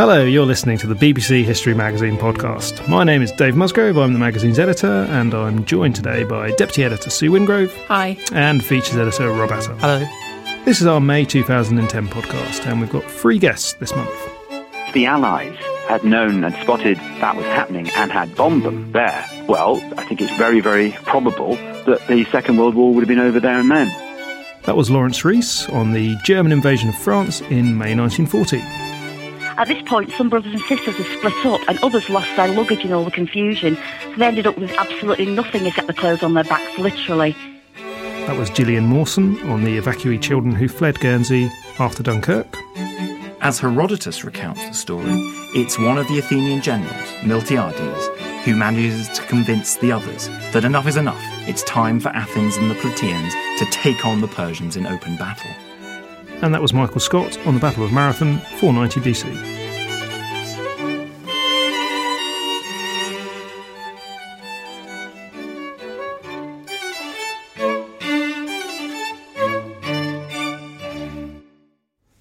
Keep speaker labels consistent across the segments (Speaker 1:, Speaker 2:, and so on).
Speaker 1: Hello, you're listening to the BBC History Magazine podcast. My name is Dave Musgrove, I'm the magazine's editor, and I'm joined today by Deputy Editor Sue Wingrove.
Speaker 2: Hi.
Speaker 1: And Features Editor Rob Attar.
Speaker 2: Hello.
Speaker 1: This is our May 2010 podcast, and we've got three guests this month.
Speaker 3: The Allies had known and spotted that was happening and had bombed them there. Well, I think it's very, very probable that the Second World War would have been over there and then.
Speaker 1: That was Laurence Rees on the German invasion of France in May 1940.
Speaker 4: At this point, some brothers and sisters had split up and others lost their luggage in all the confusion. So they ended up with absolutely nothing except the clothes on their backs, literally.
Speaker 1: That was Gillian Mawson on the evacuee children who fled Guernsey after Dunkirk.
Speaker 5: As Herodotus recounts the story, it's one of the Athenian generals, Miltiades, who manages to convince the others that enough is enough. It's time for Athens and the Plataeans to take on the Persians in open battle.
Speaker 1: And that was Michael Scott on the Battle of Marathon, 490 BC.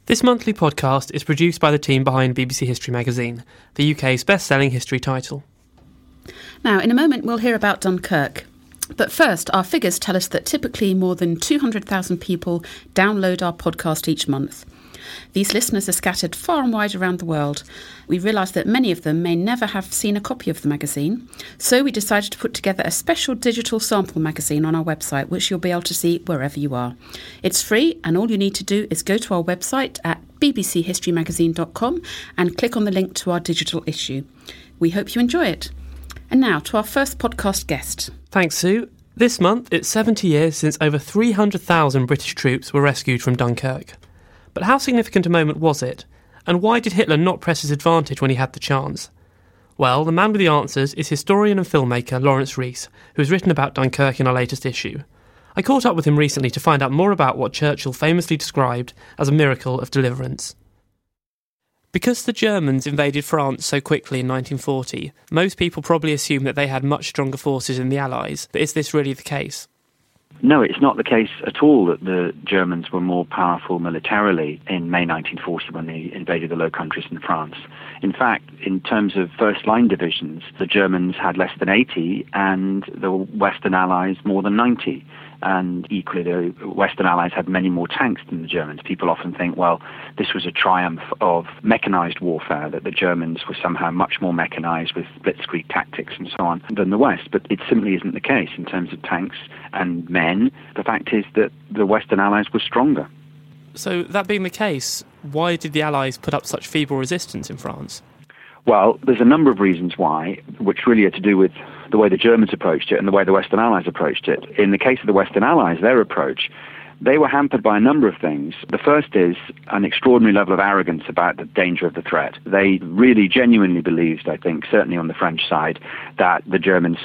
Speaker 6: This monthly podcast is produced by the team behind BBC History Magazine, the UK's best selling history title.
Speaker 2: Now, in a moment, we'll hear about Dunkirk. But first, our figures tell us that typically more than 200,000 people download our podcast each month. These listeners are scattered far and wide around the world. We realise that many of them may never have seen a copy of the magazine, so we decided to put together a special digital sample magazine on our website, which you'll be able to see wherever you are. It's free, and all you need to do is go to our website at bbchistorymagazine.com and click on the link to our digital issue. We hope you enjoy it. And now to our first podcast guest.
Speaker 6: Thanks, Sue. This month, it's 70 years since over 300,000 British troops were rescued from Dunkirk. But how significant a moment was it? And why did Hitler not press his advantage when he had the chance? Well, the man with the answers is historian and filmmaker Laurence Rees, who has written about Dunkirk in our latest issue. I caught up with him recently to find out more about what Churchill famously described as a miracle of deliverance. Because the Germans invaded France so quickly in 1940, most people probably assume that they had much stronger forces than the Allies, but is this really the case?
Speaker 3: No, it's not the case at all that the Germans were more powerful militarily in May 1940 when they invaded the Low Countries in France. In fact, in terms of first line divisions, the Germans had less than 80 and the Western Allies more than 90 and equally the Western Allies had many more tanks than the Germans. People often think, well, this was a triumph of mechanized warfare, that the Germans were somehow much more mechanized with blitzkrieg tactics and so on than the West, but it simply isn't the case in terms of tanks and men. The fact is that the Western Allies were stronger.
Speaker 6: So, that being the case, why did the Allies put up such feeble resistance in France?
Speaker 3: Well, there's a number of reasons why, which really are to do with the way the Germans approached it and the way the Western Allies approached it. In the case of the Western Allies, their approach, they were hampered by a number of things. The first is an extraordinary level of arrogance about the danger of the threat. They really genuinely believed, I think, certainly on the French side, that the Germans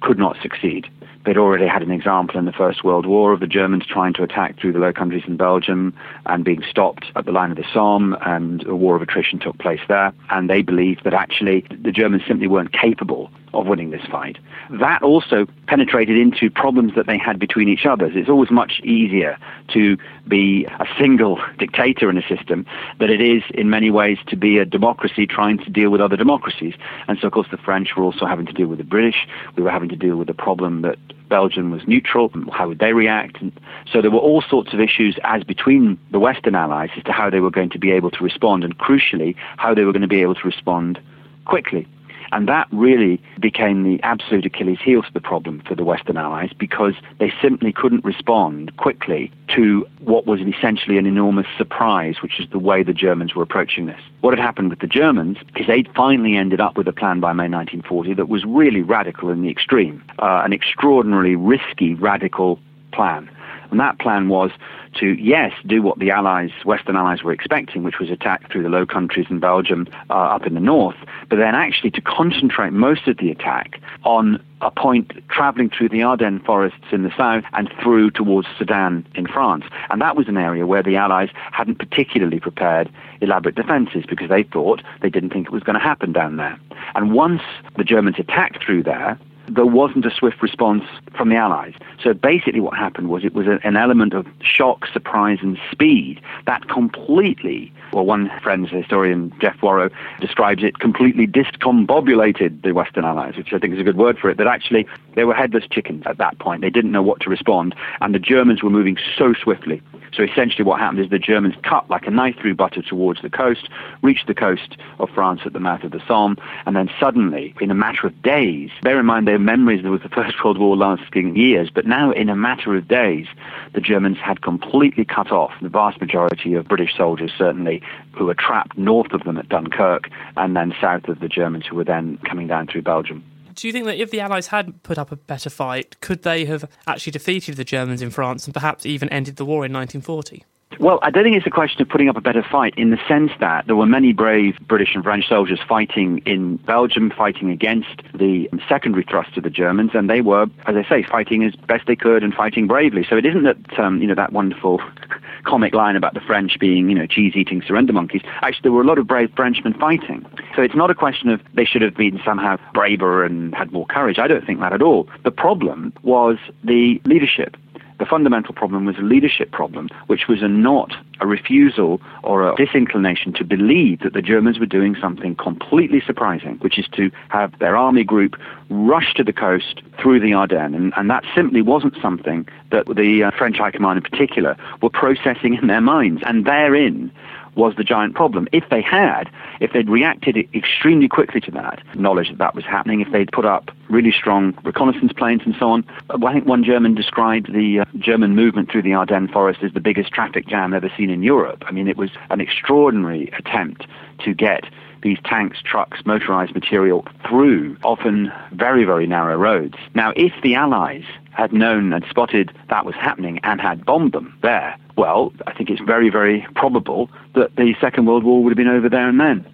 Speaker 3: could not succeed. They'd already had an example in the First World War of the Germans trying to attack through the Low Countries in Belgium and being stopped at the line of the Somme, and a war of attrition took place there. And they believed that actually the Germans simply weren't capable of winning this fight. That also penetrated into problems that they had between each other. It's always much easier to be a single dictator in a system than it is in many ways to be a democracy trying to deal with other democracies. And so, of course, the French were also having to deal with the British. We were having to deal with the problem that Belgium was neutral. How would they react? And so there were all sorts of issues as between the Western allies as to how they were going to be able to respond, and crucially, how they were going to be able to respond quickly. And that really became the absolute Achilles heel to the problem for the Western Allies because they simply couldn't respond quickly to what was essentially an enormous surprise, which is the way the Germans were approaching this. What had happened with the Germans is they'd finally ended up with a plan by May 1940 that was really radical in the extreme, uh, an extraordinarily risky, radical plan. And that plan was to, yes, do what the Allies, Western Allies were expecting, which was attack through the Low Countries and Belgium uh, up in the north, but then actually to concentrate most of the attack on a point traveling through the Ardennes forests in the south and through towards Sedan in France. And that was an area where the Allies hadn't particularly prepared elaborate defenses because they thought they didn't think it was going to happen down there. And once the Germans attacked through there, there wasn't a swift response from the Allies. So basically, what happened was it was a, an element of shock, surprise, and speed that completely, well, one friend's historian, Jeff Warrow, describes it completely discombobulated the Western Allies, which I think is a good word for it, that actually they were headless chickens at that point. They didn't know what to respond, and the Germans were moving so swiftly. So essentially, what happened is the Germans cut like a knife through butter towards the coast, reached the coast of France at the mouth of the Somme, and then suddenly, in a matter of days, bear in mind their memories was the First World War lasting years, but now in a matter of days, the Germans had completely cut off the vast majority of British soldiers, certainly, who were trapped north of them at Dunkirk, and then south of the Germans who were then coming down through Belgium.
Speaker 6: Do you think that if the Allies had put up a better fight, could they have actually defeated the Germans in France and perhaps even ended the war in 1940?
Speaker 3: Well, I don't think it's a question of putting up a better fight in the sense that there were many brave British and French soldiers fighting in Belgium, fighting against the secondary thrust of the Germans, and they were, as I say, fighting as best they could and fighting bravely. So it isn't that, um, you know, that wonderful comic line about the French being, you know, cheese-eating surrender monkeys. Actually, there were a lot of brave Frenchmen fighting. So it's not a question of they should have been somehow braver and had more courage. I don't think that at all. The problem was the leadership. The fundamental problem was a leadership problem, which was a not a refusal or a disinclination to believe that the Germans were doing something completely surprising, which is to have their army group rush to the coast through the Ardennes. And, and that simply wasn't something that the uh, French High Command in particular were processing in their minds. And therein was the giant problem. If they had, if they'd reacted extremely quickly to that, knowledge that that was happening, if they'd put up really strong reconnaissance planes and so on, I think one German described the uh, German movement through the Ardennes forest as the biggest traffic jam ever seen in Europe. I mean, it was an extraordinary attempt to get these tanks, trucks, motorized material through often very, very narrow roads. Now, if the Allies had known and spotted that was happening and had bombed them there, well, I think it's very, very probable that the Second World War would have been over there and then.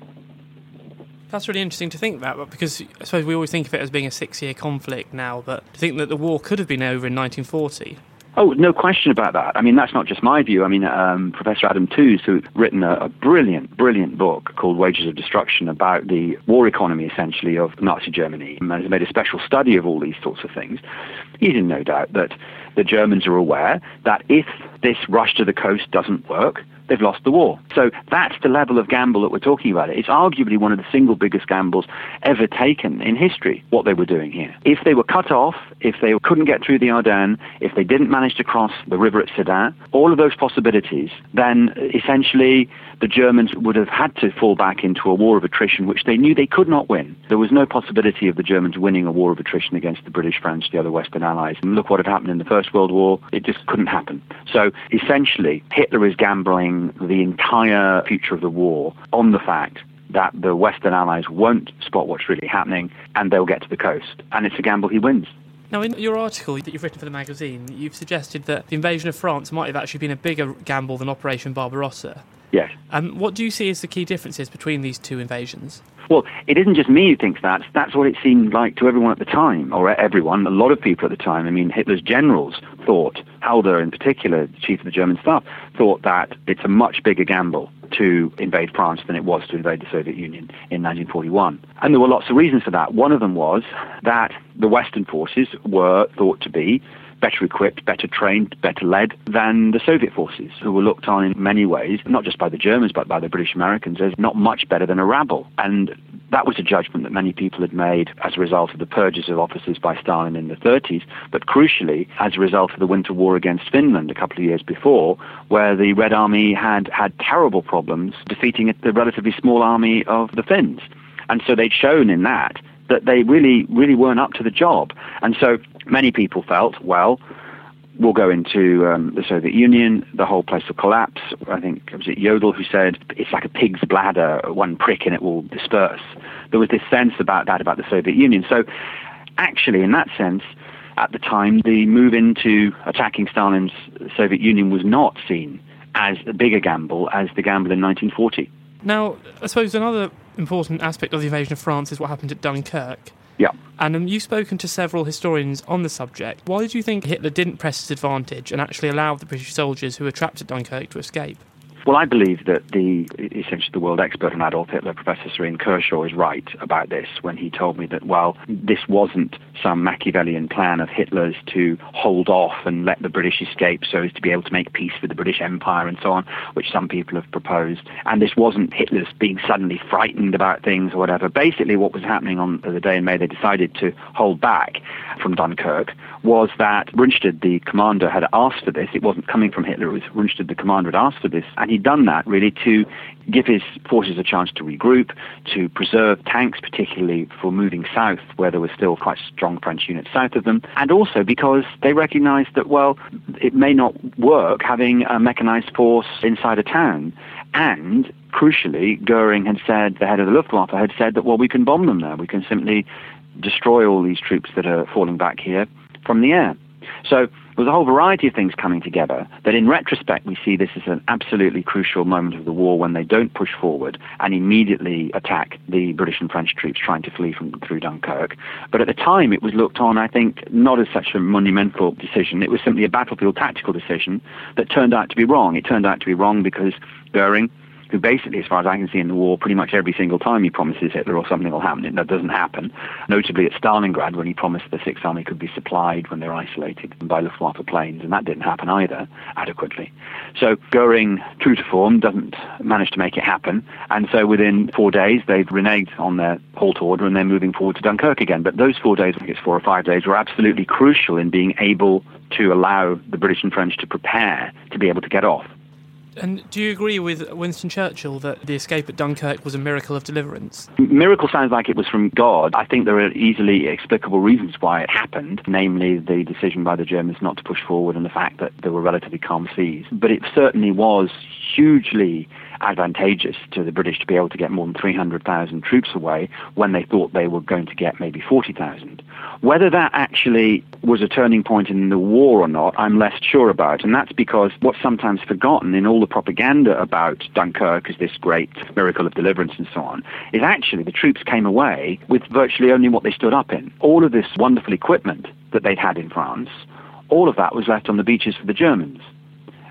Speaker 6: That's really interesting to think about because I suppose we always think of it as being a six year conflict now, but to think that the war could have been over in 1940.
Speaker 3: Oh, no question about that. I mean, that's not just my view. I mean, um, Professor Adam Tooze, who's written a, a, brilliant, brilliant book called Wages of Destruction about the war economy, essentially, of Nazi Germany, and has made a special study of all these sorts of things. He's in no doubt that the Germans are aware that if this rush to the coast doesn't work, they've lost the war. So that's the level of gamble that we're talking about. It's arguably one of the single biggest gambles ever taken in history, what they were doing here. If they were cut off, if they couldn't get through the Ardennes, if they didn't manage to cross the river at Sedan, all of those possibilities, then essentially the Germans would have had to fall back into a war of attrition, which they knew they could not win. There was no possibility of the Germans winning a war of attrition against the British, French, the other Western Allies. And look what had happened in the First World War. It just couldn't happen. So essentially, Hitler is gambling the entire future of the war on the fact that the Western Allies won't spot what's really happening and they'll get to the coast. And it's a gamble he wins.
Speaker 6: Now, in your article that you've written for the magazine, you've suggested that the invasion of France might have actually been a bigger gamble than Operation Barbarossa.
Speaker 3: Yes.
Speaker 6: Um, what do you see as the key differences between these two invasions?
Speaker 3: Well, it isn't just me who thinks that. That's what it seemed like to everyone at the time, or everyone, a lot of people at the time. I mean, Hitler's generals thought, Halder in particular, the chief of the German staff, thought that it's a much bigger gamble to invade France than it was to invade the Soviet Union in 1941. And there were lots of reasons for that. One of them was that the Western forces were thought to be better equipped, better trained, better led than the Soviet forces, who were looked on in many ways, not just by the Germans, but by the British Americans, as not much better than a rabble. And that was a judgment that many people had made as a result of the purges of officers by Stalin in the 30s, but crucially as a result of the Winter War against Finland a couple of years before, where the Red Army had had terrible problems defeating the relatively small army of the Finns. And so they'd shown in that that they really, really weren't up to the job. And so many people felt, well, we'll go into um, the Soviet Union, the whole place will collapse. I think it was Jodl who said it's like a pig's bladder, one prick and it will disperse. There was this sense about that about the Soviet Union. So actually, in that sense, at the time, the move into attacking Stalin's Soviet Union was not seen as a bigger gamble as the gamble in 1940.
Speaker 6: Now, I suppose another important aspect of the invasion of France is what happened at Dunkirk.
Speaker 3: Yeah.
Speaker 6: And um, you've spoken to several historians on the subject. Why do you think Hitler didn't press his advantage and actually allow the British soldiers who were trapped at Dunkirk to escape?
Speaker 3: Well, I believe that the essentially the world expert on Adolf Hitler, Professor Sir Ian Kershaw, is right about this when he told me that well, this wasn't some Machiavellian plan of Hitler's to hold off and let the British escape so as to be able to make peace with the British Empire and so on, which some people have proposed. And this wasn't Hitler's being suddenly frightened about things or whatever. Basically, what was happening on the day in May they decided to hold back from Dunkirk was that Rundstedt, the commander, had asked for this. It wasn't coming from Hitler. It was Rundstedt, the commander, had asked for this, and he'd done that really to give his forces a chance to regroup, to preserve tanks, particularly for moving south, where there were still quite strong French units south of them, and also because they recognised that well, it may not work having a mechanized force inside a town, and crucially, Goering had said, the head of the Luftwaffe had said that well, we can bomb them there. We can simply destroy all these troops that are falling back here from the air. So there was a whole variety of things coming together that in retrospect we see this as an absolutely crucial moment of the war when they don't push forward and immediately attack the British and French troops trying to flee from through Dunkirk. But at the time it was looked on, I think, not as such a monumental decision. It was simply a battlefield tactical decision that turned out to be wrong. It turned out to be wrong because Goering who basically, as far as I can see in the war, pretty much every single time he promises Hitler or something will happen, and that doesn't happen. Notably at Stalingrad, when he promised the Sixth Army could be supplied when they're isolated by Luftwaffe planes, and that didn't happen either adequately. So Goering, true to form, doesn't manage to make it happen, and so within four days they've reneged on their halt order and they're moving forward to Dunkirk again. But those four days, I think it's four or five days, were absolutely crucial in being able to allow the British and French to prepare to be able to get off.
Speaker 6: And do you agree with Winston Churchill that the escape at Dunkirk was a miracle of deliverance?
Speaker 3: Miracle sounds like it was from God. I think there are easily explicable reasons why it happened, namely the decision by the Germans not to push forward and the fact that there were relatively calm seas. But it certainly was hugely advantageous to the British to be able to get more than 300,000 troops away when they thought they were going to get maybe 40,000. Whether that actually was a turning point in the war or not, I'm less sure about. And that's because what's sometimes forgotten in all the propaganda about Dunkirk as this great miracle of deliverance and so on, is actually the troops came away with virtually only what they stood up in. All of this wonderful equipment that they'd had in France, all of that was left on the beaches for the Germans.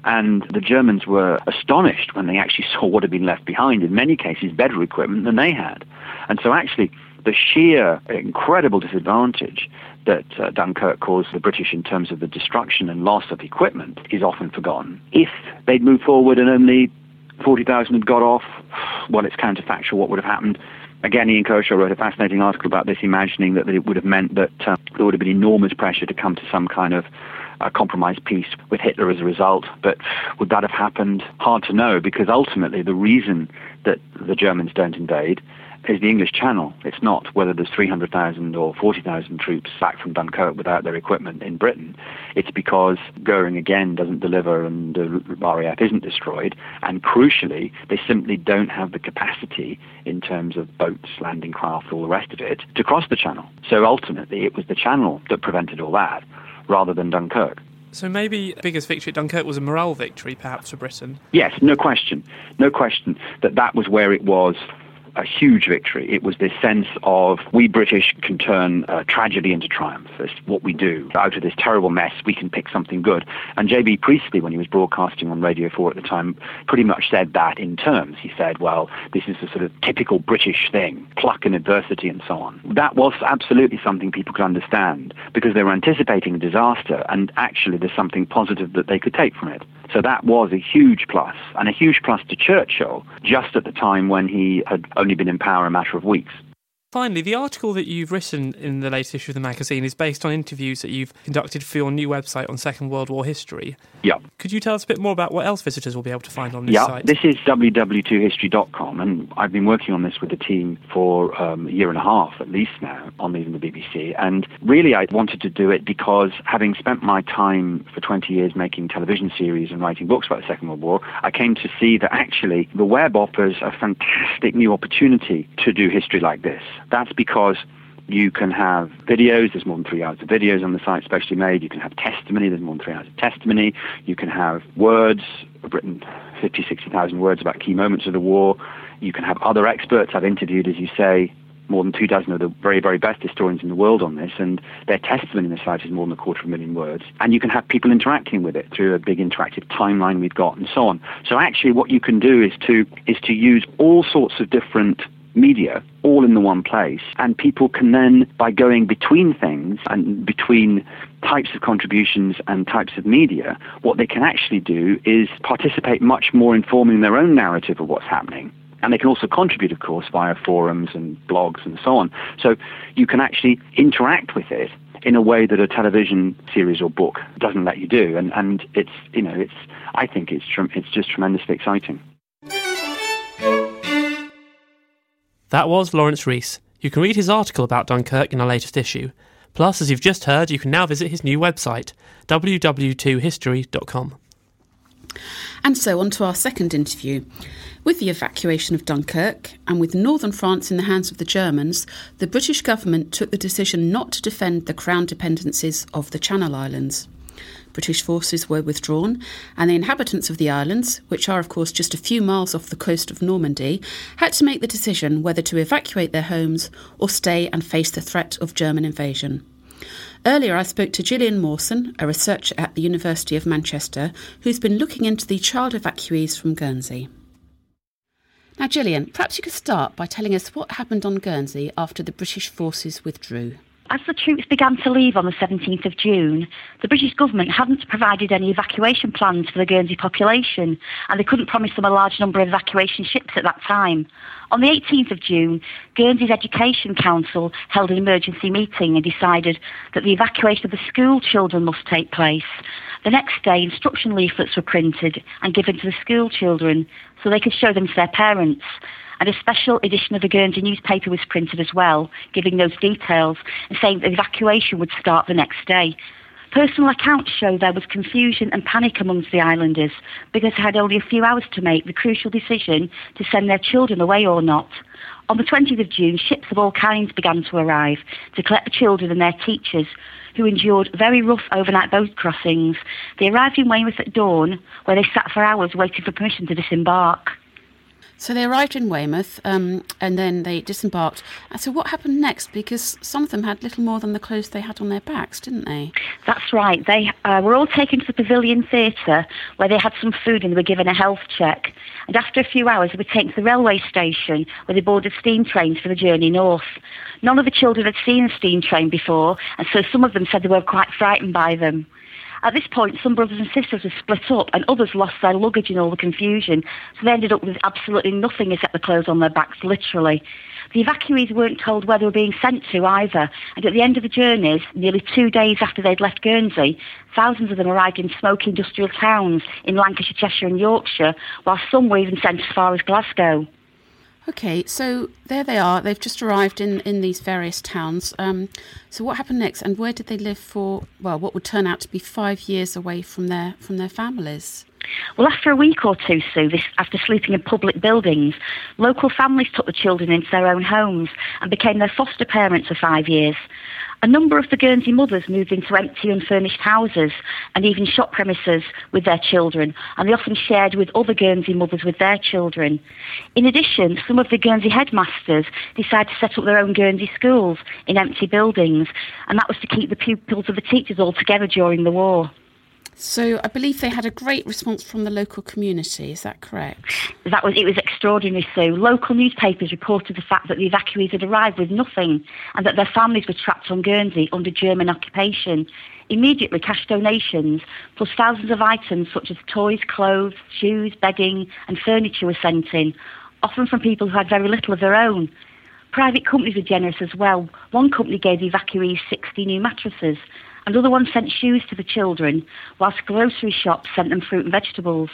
Speaker 3: And the Germans were astonished when they actually saw what had been left behind, in many cases better equipment than they had. And so actually, the sheer incredible disadvantage that uh, Dunkirk caused the British in terms of the destruction and loss of equipment is often forgotten. If they'd moved forward and only 40,000 had got off, well, it's counterfactual what would have happened. Again, Ian Kershaw wrote a fascinating article about this, imagining that it would have meant that uh, there would have been enormous pressure to come to some kind of uh, compromise peace with Hitler as a result. But would that have happened? Hard to know, because ultimately the reason that the Germans don't invade is the English Channel. It's not whether there's 300,000 or 40,000 troops back from Dunkirk without their equipment in Britain. It's because Goering again doesn't deliver and the RAF isn't destroyed. And crucially, they simply don't have the capacity in terms of boats, landing craft, all the rest of it, to cross the Channel. So ultimately, it was the Channel that prevented all that rather than Dunkirk.
Speaker 6: So maybe the biggest victory at Dunkirk was a morale victory, perhaps, for Britain?
Speaker 3: Yes, no question. No question that that was where it was a huge victory. It was this sense of we British can turn uh, tragedy into triumph. That's what we do. Out of this terrible mess, we can pick something good. And J.B. Priestley, when he was broadcasting on Radio 4 at the time, pretty much said that in terms. He said, well, this is a sort of typical British thing, pluck and adversity and so on. That was absolutely something people could understand because they were anticipating a disaster and actually there's something positive that they could take from it. So that was a huge plus, and a huge plus to Churchill just at the time when he had only been in power a matter of weeks.
Speaker 6: Finally, the article that you've written in the latest issue of the magazine is based on interviews that you've conducted for your new website on Second World War history.
Speaker 3: Yeah.
Speaker 6: Could you tell us a bit more about what else visitors will be able to find on this
Speaker 3: yeah,
Speaker 6: site?
Speaker 3: this is ww2history.com, and I've been working on this with the team for um, a year and a half at least now on leaving the BBC. And really, I wanted to do it because having spent my time for 20 years making television series and writing books about the Second World War, I came to see that actually the web offers a fantastic new opportunity to do history like this. That's because you can have videos, there's more than three hours of videos on the site specially made. You can have testimony, there's more than three hours of testimony. You can have words, I've written 50, 60,000 words about key moments of the war. You can have other experts. I've interviewed, as you say, more than two dozen of the very, very best historians in the world on this, and their testimony in the site is more than a quarter of a million words. And you can have people interacting with it through a big interactive timeline we've got, and so on. So actually, what you can do is to is to use all sorts of different media all in the one place. And people can then, by going between things and between types of contributions and types of media, what they can actually do is participate much more in forming their own narrative of what's happening. And they can also contribute, of course, via forums and blogs and so on. So you can actually interact with it in a way that a television series or book doesn't let you do. And, and it's, you know, it's, I think it's, it's just tremendously exciting.
Speaker 6: That was Laurence Rees. You can read his article about Dunkirk in our latest issue. Plus, as you've just heard, you can now visit his new website, ww2history.com.
Speaker 2: And so on to our second interview. With the evacuation of Dunkirk and with northern France in the hands of the Germans, the British government took the decision not to defend the Crown dependencies of the Channel Islands. British forces were withdrawn, and the inhabitants of the islands, which are of course just a few miles off the coast of Normandy, had to make the decision whether to evacuate their homes or stay and face the threat of German invasion. Earlier, I spoke to Gillian Mawson, a researcher at the University of Manchester, who's been looking into the child evacuees from Guernsey. Now, Gillian, perhaps you could start by telling us what happened on Guernsey after the British forces withdrew.
Speaker 4: As the troops began to leave on the 17th of June, the British government hadn't provided any evacuation plans for the Guernsey population, and they couldn't promise them a large number of evacuation ships at that time. On the 18th of June, Guernsey's Education Council held an emergency meeting and decided that the evacuation of the school children must take place. The next day, instruction leaflets were printed and given to the school children so they could show them to their parents and a special edition of the Guernsey newspaper was printed as well, giving those details and saying that evacuation would start the next day. Personal accounts show there was confusion and panic amongst the islanders because they had only a few hours to make the crucial decision to send their children away or not. On the 20th of June, ships of all kinds began to arrive to collect the children and their teachers, who endured very rough overnight boat crossings. They arrived in Weymouth at dawn, where they sat for hours waiting for permission to disembark.
Speaker 2: So they arrived in Weymouth um, and then they disembarked. So what happened next? Because some of them had little more than the clothes they had on their backs, didn't they?
Speaker 4: That's right. They uh, were all taken to the Pavilion Theatre where they had some food and they were given a health check. And after a few hours, they were taken to the railway station where they boarded steam trains for the journey north. None of the children had seen a steam train before, and so some of them said they were quite frightened by them. At this point, some brothers and sisters were split up, and others lost their luggage in all the confusion. So they ended up with absolutely nothing except the clothes on their backs, literally. The evacuees weren't told where they were being sent to either, and at the end of the journeys, nearly two days after they'd left Guernsey, thousands of them arrived in smoky industrial towns in Lancashire, Cheshire, and Yorkshire, while some were even sent as far as Glasgow.
Speaker 2: Okay, so there they are. They've just arrived in, in these various towns. Um, so what happened next, and where did they live for? Well, what would turn out to be five years away from their from their families.
Speaker 4: Well, after a week or two, Sue, this, after sleeping in public buildings, local families took the children into their own homes and became their foster parents for five years. A number of the Guernsey mothers moved into empty, unfurnished houses and even shop premises with their children, and they often shared with other Guernsey mothers with their children. In addition, some of the Guernsey headmasters decided to set up their own Guernsey schools in empty buildings, and that was to keep the pupils of the teachers all together during the war.
Speaker 2: So I believe they had a great response from the local community. Is that correct?
Speaker 4: That was it was extraordinary. So local newspapers reported the fact that the evacuees had arrived with nothing and that their families were trapped on Guernsey under German occupation. Immediately, cash donations plus thousands of items such as toys, clothes, shoes, bedding, and furniture were sent in, often from people who had very little of their own. Private companies were generous as well. One company gave the evacuees 60 new mattresses Another one sent shoes to the children, whilst grocery shops sent them fruit and vegetables.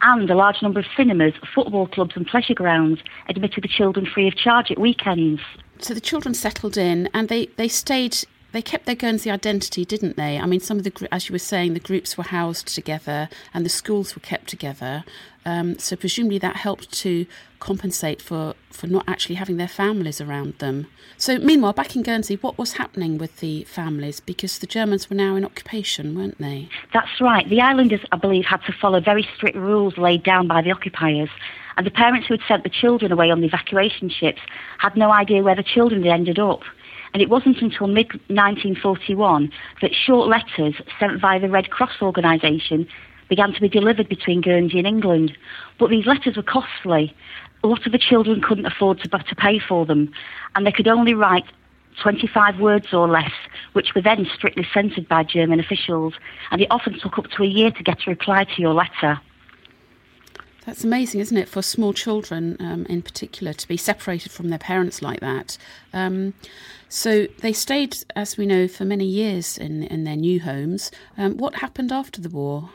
Speaker 4: And a large number of cinemas, football clubs, and pleasure grounds admitted the children free of charge at weekends.
Speaker 2: So the children settled in and they, they stayed they kept their Guernsey identity, didn't they? I mean, some of the, as you were saying, the groups were housed together and the schools were kept together. Um, so presumably that helped to compensate for, for not actually having their families around them. So meanwhile, back in Guernsey, what was happening with the families? Because the Germans were now in occupation, weren't they?
Speaker 4: That's right. The islanders, I believe, had to follow very strict rules laid down by the occupiers. And the parents who had sent the children away on the evacuation ships had no idea where the children had ended up. And it wasn't until mid 1941 that short letters sent via the Red Cross organisation began to be delivered between Guernsey and England. But these letters were costly. A lot of the children couldn't afford to, to pay for them, and they could only write 25 words or less, which were then strictly censored by German officials, and it often took up to a year to get a reply to your letter.
Speaker 2: That's amazing, isn't it, for small children um, in particular to be separated from their parents like that? Um, so they stayed, as we know, for many years in, in their new homes. Um, what happened after the war?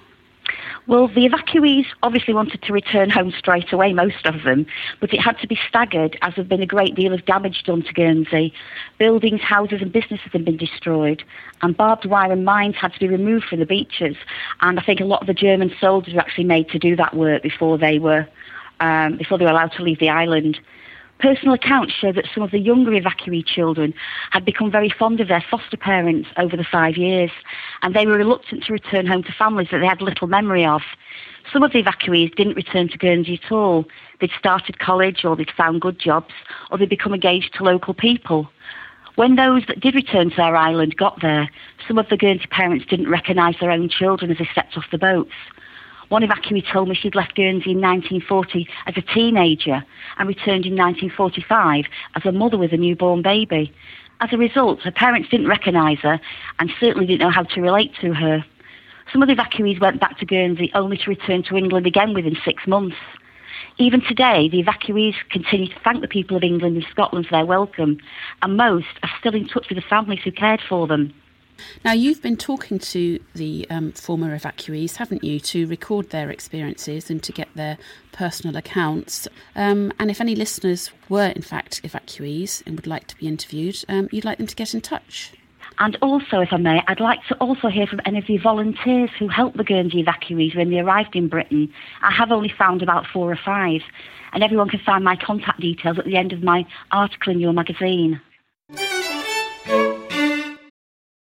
Speaker 4: Well, the evacuees obviously wanted to return home straight away, most of them, but it had to be staggered as there had been a great deal of damage done to Guernsey. Buildings, houses, and businesses had been destroyed, and barbed wire and mines had to be removed from the beaches. And I think a lot of the German soldiers were actually made to do that work before they were um, before they were allowed to leave the island. Personal accounts show that some of the younger evacuee children had become very fond of their foster parents over the five years, and they were reluctant to return home to families that they had little memory of. Some of the evacuees didn't return to Guernsey at all. They'd started college, or they'd found good jobs, or they'd become engaged to local people. When those that did return to their island got there, some of the Guernsey parents didn't recognise their own children as they stepped off the boats. One evacuee told me she'd left Guernsey in 1940 as a teenager and returned in 1945 as a mother with a newborn baby. As a result, her parents didn't recognise her and certainly didn't know how to relate to her. Some of the evacuees went back to Guernsey only to return to England again within six months. Even today, the evacuees continue to thank the people of England and Scotland for their welcome, and most are still in touch with the families who cared for them.
Speaker 2: Now, you've been talking to the um, former evacuees, haven't you, to record their experiences and to get their personal accounts. Um, and if any listeners were, in fact, evacuees and would like to be interviewed, um, you'd like them to get in touch.
Speaker 4: And also, if I may, I'd like to also hear from any of the volunteers who helped the Guernsey evacuees when they arrived in Britain. I have only found about four or five, and everyone can find my contact details at the end of my article in your magazine.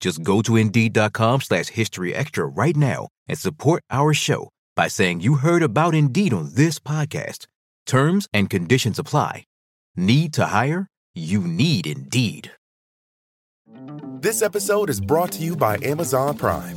Speaker 7: Just go to Indeed.com slash History Extra right now and support our show by saying you heard about Indeed on this podcast. Terms and conditions apply. Need to hire? You need Indeed.
Speaker 8: This episode is brought to you by Amazon Prime.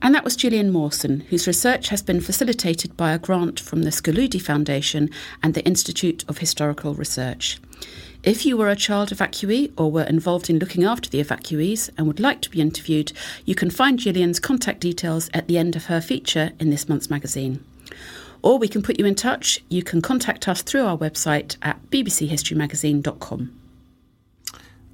Speaker 2: And that was Gillian Mawson, whose research has been facilitated by a grant from the Scouloudi Foundation and the Institute of Historical Research. If you were a child evacuee or were involved in looking after the evacuees and would like to be interviewed, you can find Gillian's contact details at the end of her feature in this month's magazine. Or we can put you in touch. You can contact us through our website at bbchistorymagazine.com.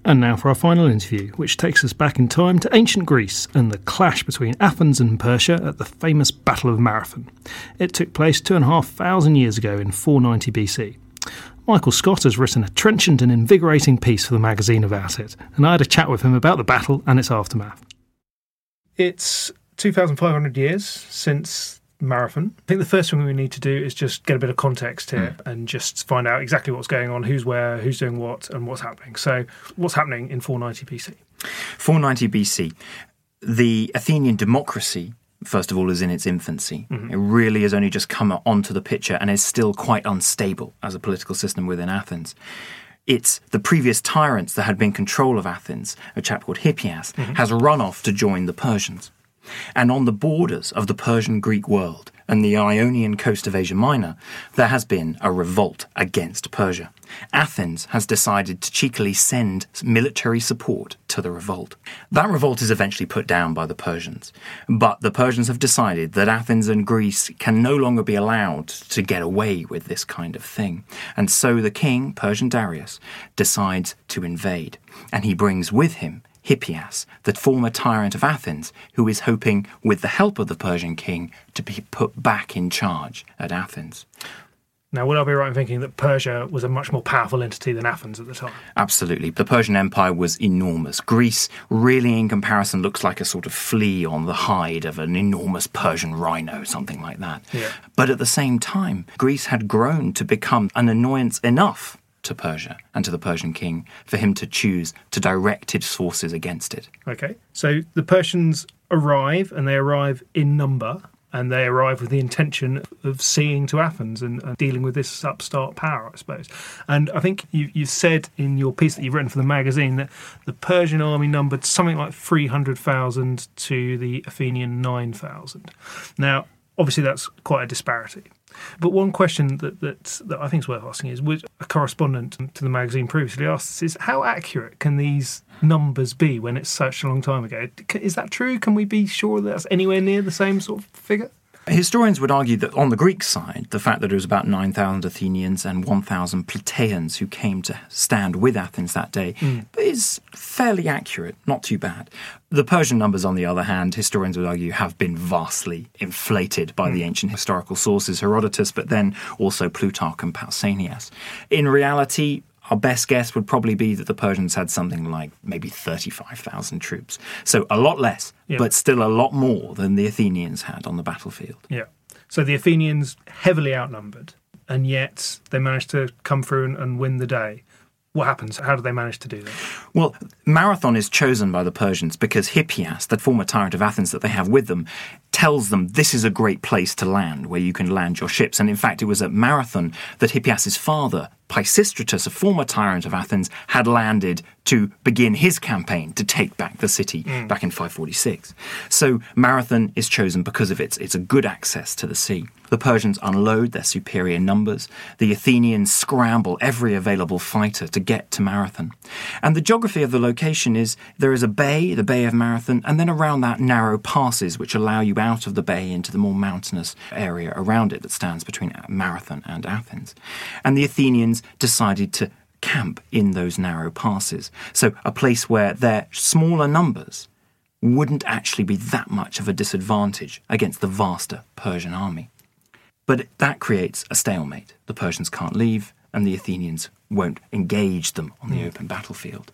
Speaker 1: And now for our final interview, which takes us back in time to ancient Greece and the clash between Athens and Persia at the famous Battle of Marathon. It took place two and a half thousand years ago in 490 BC. Michael Scott has written a trenchant and invigorating piece for the magazine about it, and I had a chat with him about the battle and its aftermath.
Speaker 9: It's 2,500 years since marathon. I think the first thing we need to do is just get a bit of context here mm. and just find out exactly what's going on, who's where, who's doing what, and what's happening. So, what's happening in 490 BC?
Speaker 5: 490 BC, the Athenian democracy. First of all, is in its infancy. Mm-hmm. It really has only just come onto the picture and is still quite unstable as a political system within Athens it's the previous tyrants that had been control of Athens, a chap called Hippias, mm-hmm. has run off to join the Persians. And on the borders of the Persian Greek world and the Ionian coast of Asia Minor, there has been a revolt against Persia. Athens has decided to cheekily send military support to the revolt. That revolt is eventually put down by the Persians, but the Persians have decided that Athens and Greece can no longer be allowed to get away with this kind of thing. And so the king, Persian Darius, decides to invade, and he brings with him Hippias, the former tyrant of Athens, who is hoping, with the help of the Persian king, to be put back in charge at Athens.
Speaker 9: Now, would I be right in thinking that Persia was a much more powerful entity than Athens at the time?
Speaker 5: Absolutely. The Persian Empire was enormous. Greece, really, in comparison, looks like a sort of flea on the hide of an enormous Persian rhino, something like that.
Speaker 9: Yeah.
Speaker 5: But at the same time, Greece had grown to become an annoyance enough to Persia and to the Persian king for him to choose to direct his forces against it.
Speaker 9: Okay, so the Persians arrive and they arrive in number and they arrive with the intention of seeing to Athens and, and dealing with this upstart power, I suppose. And I think you, you said in your piece that you've written for the magazine that the Persian army numbered something like 300,000 to the Athenian 9,000. Now, obviously, that's quite a disparity. But one question that, that, that I think is worth asking is, which a correspondent to the magazine previously asked, is how accurate can these numbers be when it's such a long time ago? Is that true? Can we be sure that that's anywhere near the same sort of figure?
Speaker 5: Historians would argue that on the Greek side, the fact that it was about 9,000 Athenians and 1,000 Plataeans who came to stand with Athens that day mm. is fairly accurate, not too bad. The Persian numbers, on the other hand, historians would argue have been vastly inflated by mm. the ancient historical sources, Herodotus, but then also Plutarch and Pausanias. In reality, our best guess would probably be that the Persians had something like maybe 35,000 troops. So a lot less, yeah. but still a lot more than the Athenians had on the battlefield.
Speaker 9: Yeah. So the Athenians heavily outnumbered, and yet they managed to come through and, and win the day. what happens? How do they manage to do that?
Speaker 5: Well, Marathon is chosen by the Persians because Hippias, the former tyrant of Athens that they have with them, tells them this is a great place to land where you can land your ships. And in fact, it was at Marathon that Hippias's father, Pisistratus, a former tyrant of Athens, had landed to begin his campaign to take back the city mm. back in 546. So Marathon is chosen because of its, it's a good access to the sea. The Persians unload their superior numbers. The Athenians scramble every available fighter to get to Marathon. And the geography of the location is there is a bay, the Bay of Marathon, and then around that narrow passes which allow you out of the bay into the more mountainous area around it that stands between Marathon and Athens. And the Athenians decided to camp in those narrow passes. So, a place where their smaller numbers wouldn't actually be that much of a disadvantage against the vaster Persian army. But that creates a stalemate. The Persians can't leave, and the Athenians won't engage them on the mm. open battlefield.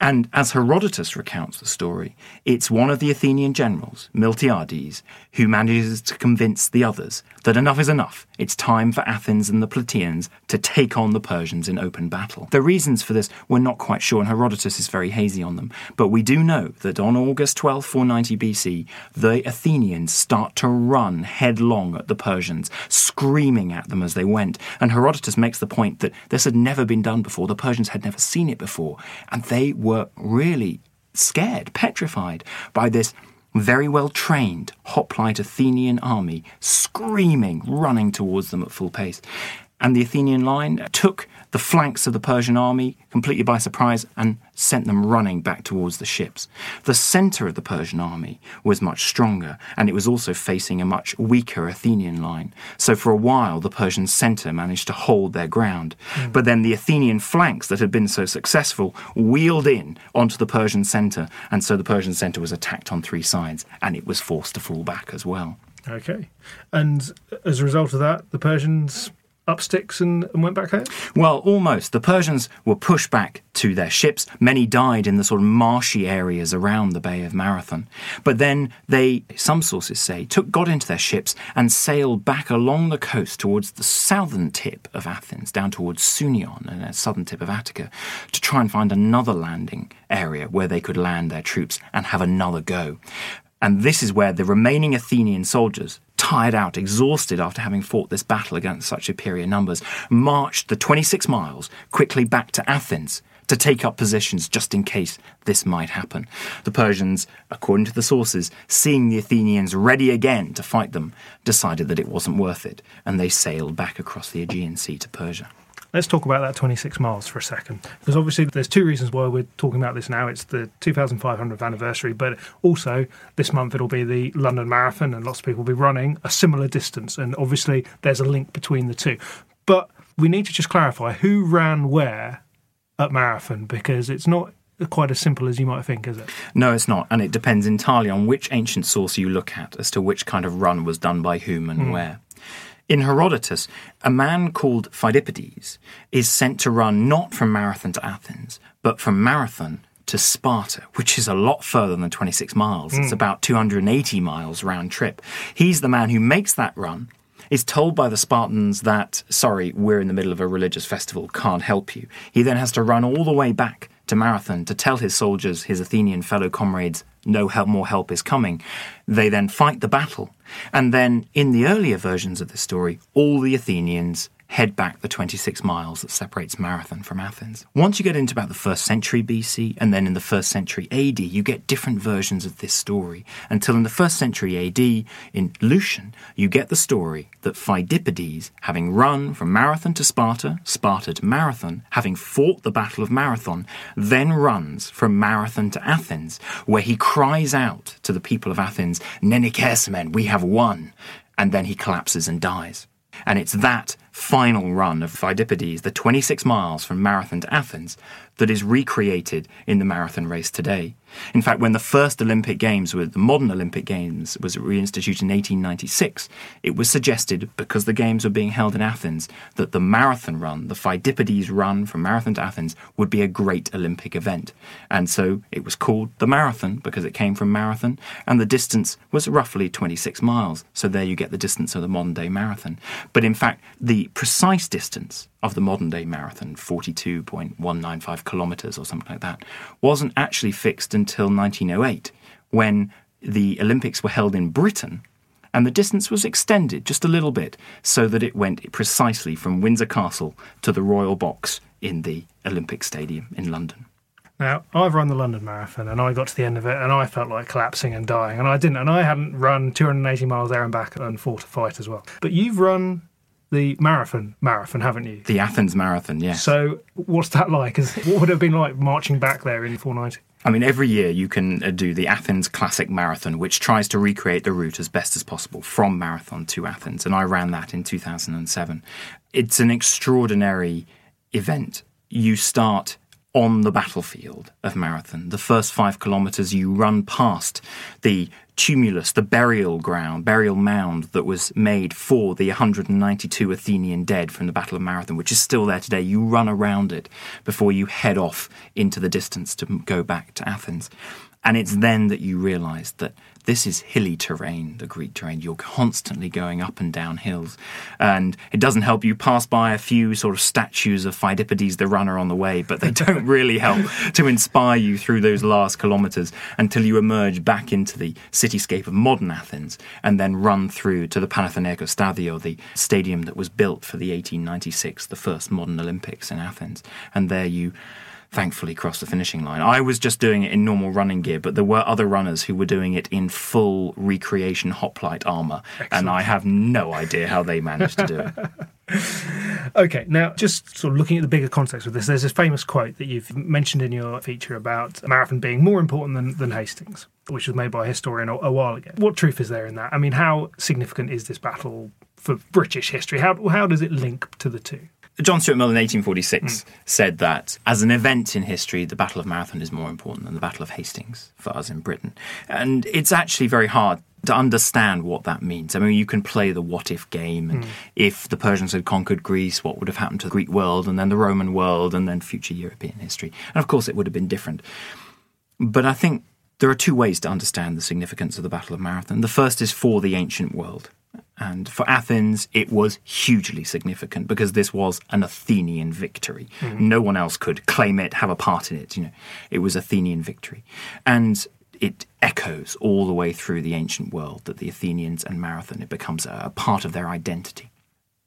Speaker 5: And as Herodotus recounts the story, it's one of the Athenian generals, Miltiades, who manages to convince the others that enough is enough. It's time for Athens and the Plataeans to take on the Persians in open battle. The reasons for this we're not quite sure, and Herodotus is very hazy on them. But we do know that on August 12, 490 BC, the Athenians start to run headlong at the Persians, screaming at them as they went. And Herodotus makes the point that this had never been done before. The Persians had never seen it before. And they were really scared, petrified by this very well trained hoplite Athenian army screaming, running towards them at full pace. And the Athenian line took the flanks of the Persian army completely by surprise and sent them running back towards the ships. The centre of the Persian army was much stronger, and it was also facing a much weaker Athenian line. So for a while, the Persian centre managed to hold their ground. Mm. But then the Athenian flanks that had been so successful wheeled in onto the Persian centre, and so the Persian centre was attacked on three sides, and it was forced to fall back as well.
Speaker 9: Okay. And as a result of that, the Persians up sticks and, and, went back home?
Speaker 5: Well, almost. The Persians were pushed back to their ships. Many died in the sort of marshy areas around the Bay of Marathon. But then they, some sources say, took got into their ships and sailed back along the coast towards the southern tip of Athens, down towards Sunion and the southern tip of Attica, to try and find another landing area where they could land their troops and have another go. And this is where the remaining Athenian soldiers tired out, exhausted after having fought this battle against such superior numbers, marched the 26 miles quickly back to Athens to take up positions just in case this might happen. The Persians, according to the sources, seeing the Athenians ready again to fight them, decided that it wasn't worth it, and they sailed back across the Aegean Sea to Persia.
Speaker 9: Let's talk about that 26 miles for a second. Because obviously, there's two reasons why we're talking about this now. It's the 2500th anniversary, but also this month it'll be the London Marathon, and lots of people will be running a similar distance. And obviously, there's a link between the two. But we need to just clarify who ran where at Marathon because it's not quite as simple as you might think, is it?
Speaker 5: No, it's not. And it depends entirely on which ancient source you look at as to which kind of run was done by whom and mm. where. In Herodotus, a man called Phidippides is sent to run not from Marathon to Athens, but from Marathon to Sparta, which is a lot further than 26 miles. Mm. It's hmm. about 280 miles round trip. He's the man who makes that run, is told by the Spartans that, sorry, we're in the middle of a religious festival, can't help you. He then has to run all the way back to Marathon to tell his soldiers, his Athenian fellow comrades, no help, more help is coming. They then fight the battle. And then, in the earlier versions of the story, all the Athenians head back the 26 miles that separates Marathon from Athens. Once you get into about the first century BC and then in the first century AD, you get different versions of this story. Until in the first century AD, in Lucian, you get the story that Phidippides, having run from Marathon to Sparta, Sparta to Marathon, having fought the Battle of Marathon, then runs from Marathon to Athens, where he cries out to the people of Athens, Nenikesemen, we have won. And then he collapses and dies. And it's that final run of Phidippides, the 26 miles from Marathon to Athens, that is recreated in the marathon race today. In fact, when the first Olympic Games, the modern Olympic Games, was reinstituted in 1896, it was suggested, because the Games were being held in Athens, that the marathon run, the Phidippides run from Marathon to Athens, would be a great Olympic event. And so it was called the marathon because it came from marathon, and the distance was roughly 26 miles. So there you get the distance of the modern day marathon. But in fact, the precise distance of the modern day marathon, 42.195 kilometres or something like that, wasn't actually fixed until 1908 when the Olympics were held in Britain and the distance was extended just a little bit so that it went precisely from Windsor Castle to the Royal Box in the Olympic Stadium in London.
Speaker 9: Now, I've run the London Marathon and I got to the end of it and I felt like collapsing and dying. And I didn't. And I hadn't run 280 miles there and back and fought a fight as well. But you've run the marathon marathon, haven't you?
Speaker 5: The Athens Marathon, yeah.
Speaker 9: So, what's that like? What would it have been like marching back there in 490?
Speaker 5: I mean, every year you can uh, do the Athens Classic Marathon, which tries to recreate the route as best as possible from Marathon to Athens. And I ran that in 2007. It's an extraordinary event. You start on the battlefield of Marathon. The first five kilometres, you run past the tumulus, the burial ground, burial mound that was made for the 192 Athenian dead from the Battle of Marathon, which is still there today. You run around it before you head off into the distance to go back to Athens. And it's then that you realize that this is hilly terrain, the Greek terrain. You're constantly going up and down hills. And it doesn't help you pass by a few sort of statues of Phidippides the runner on the way, but they don't really help to inspire you through those last kilometres until you emerge back into the cityscape of modern Athens and then run through to the Panathinaikos Stadio, the stadium that was built for the 1896, the first modern Olympics in Athens. And there you thankfully crossed the finishing line. I was just doing it in normal running gear, but there were other runners who were doing it in full recreation hoplite armour, and I have no idea how they managed to do it.
Speaker 9: okay, now just sort of looking at the bigger context of this, there's this famous quote that you've mentioned in your feature about a marathon being more important than, than Hastings, which was made by a historian a, a while ago. What truth is there in that? I mean, how significant is this battle for British history? How, how does it link to the two?
Speaker 5: John Stuart Mill in 1846 mm. said that as an event in history, the Battle of Marathon is more important than the Battle of Hastings for us in Britain. And it's actually very hard to understand what that means. I mean, you can play the what if game, and mm. if the Persians had conquered Greece, what would have happened to the Greek world, and then the Roman world, and then future European history? And of course, it would have been different. But I think there are two ways to understand the significance of the Battle of Marathon. The first is for the ancient world. And for Athens, it was hugely significant because this was an Athenian victory. Mm-hmm. No one else could claim it, have a part in it. You know, it was Athenian victory, and it echoes all the way through the ancient world that the Athenians and Marathon it becomes a, a part of their identity.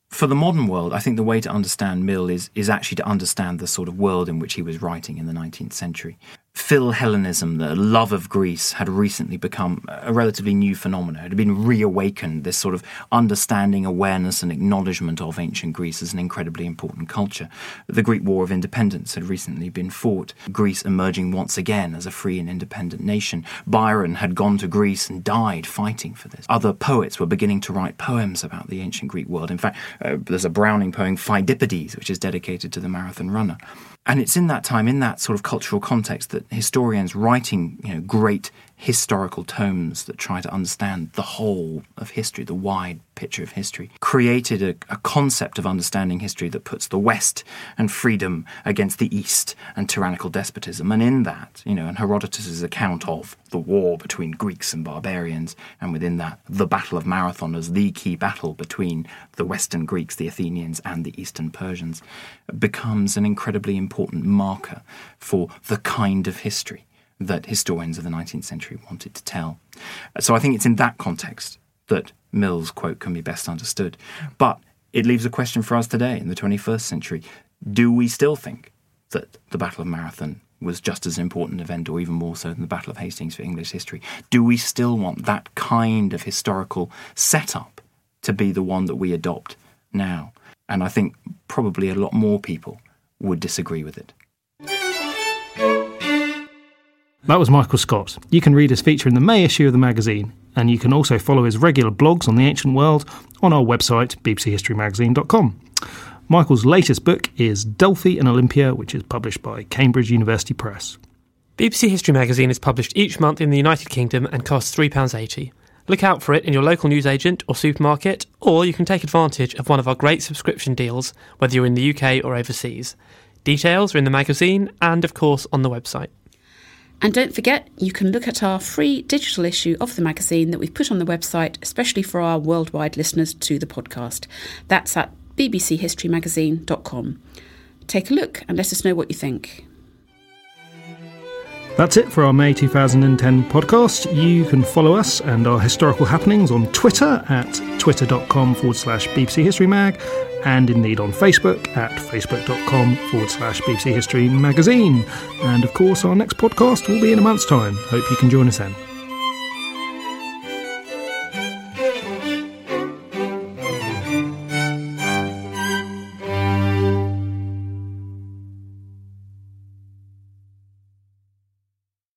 Speaker 5: For the modern world, I think the way to understand Mill is is actually to understand the sort of world in which he was writing in the 19th century. Philhellenism, the love of Greece, had recently become a relatively new phenomenon. It had been reawakened, this sort of understanding, awareness, and acknowledgement of ancient Greece as an incredibly important culture. The Greek War of Independence had recently been fought, Greece emerging once again as a free and independent nation. Byron had gone to Greece and died fighting for this. Other poets were beginning to write poems about the ancient Greek world. In fact, uh, there's a Browning poem, Phidippides, which is dedicated to the marathon runner. And it's in that time, in that sort of cultural context, that historians writing you know, great historical tomes that try to understand the whole of history, the wide picture of history, created a, a, concept of understanding history that puts the West and freedom against the East and tyrannical despotism. And in that, you know, and Herodotus' account of the war between Greeks and barbarians, and within that, the Battle of Marathon as the key battle between the Western Greeks, the Athenians, and the Eastern Persians, becomes an incredibly important marker for the kind of history that historians of the 19th century wanted to tell. So I think it's in that context that Mill's quote can be best understood. But it leaves a question for us today in the 21st century. Do we still think that the Battle of Marathon was just as important an event, or even more so than the Battle of Hastings for English history? Do we still want that kind of historical setup to be the one that we adopt now? And I think probably a lot more people would disagree with it.
Speaker 1: That was Michael Scott. You can read his feature in the May issue of the magazine, and you can also follow his regular blogs on the ancient world on our website, bbchistorymagazine.com. Michael's latest book is Delphi and Olympia, which is published by Cambridge University Press.
Speaker 6: BBC History magazine is published each month in the United Kingdom and costs £3.80. Look out for it in your local newsagent or supermarket, or you can take advantage of one of our great subscription deals, whether you're in the UK or overseas. Details are in the magazine and, of course, on the website.
Speaker 2: And don't forget, you can look at our free digital issue of the magazine that we've put on the website, especially for our worldwide listeners to the podcast. That's at bbchistorymagazine.com. Take a look and let us know what you think.
Speaker 1: That's it for our May 2010 podcast. You can follow us and our historical happenings on Twitter at twitter.com forward slash BBC History Mag and indeed on Facebook at facebook.com forward slash BBC History Magazine. And of course, our next podcast will be in a month's time. Hope you can join us then.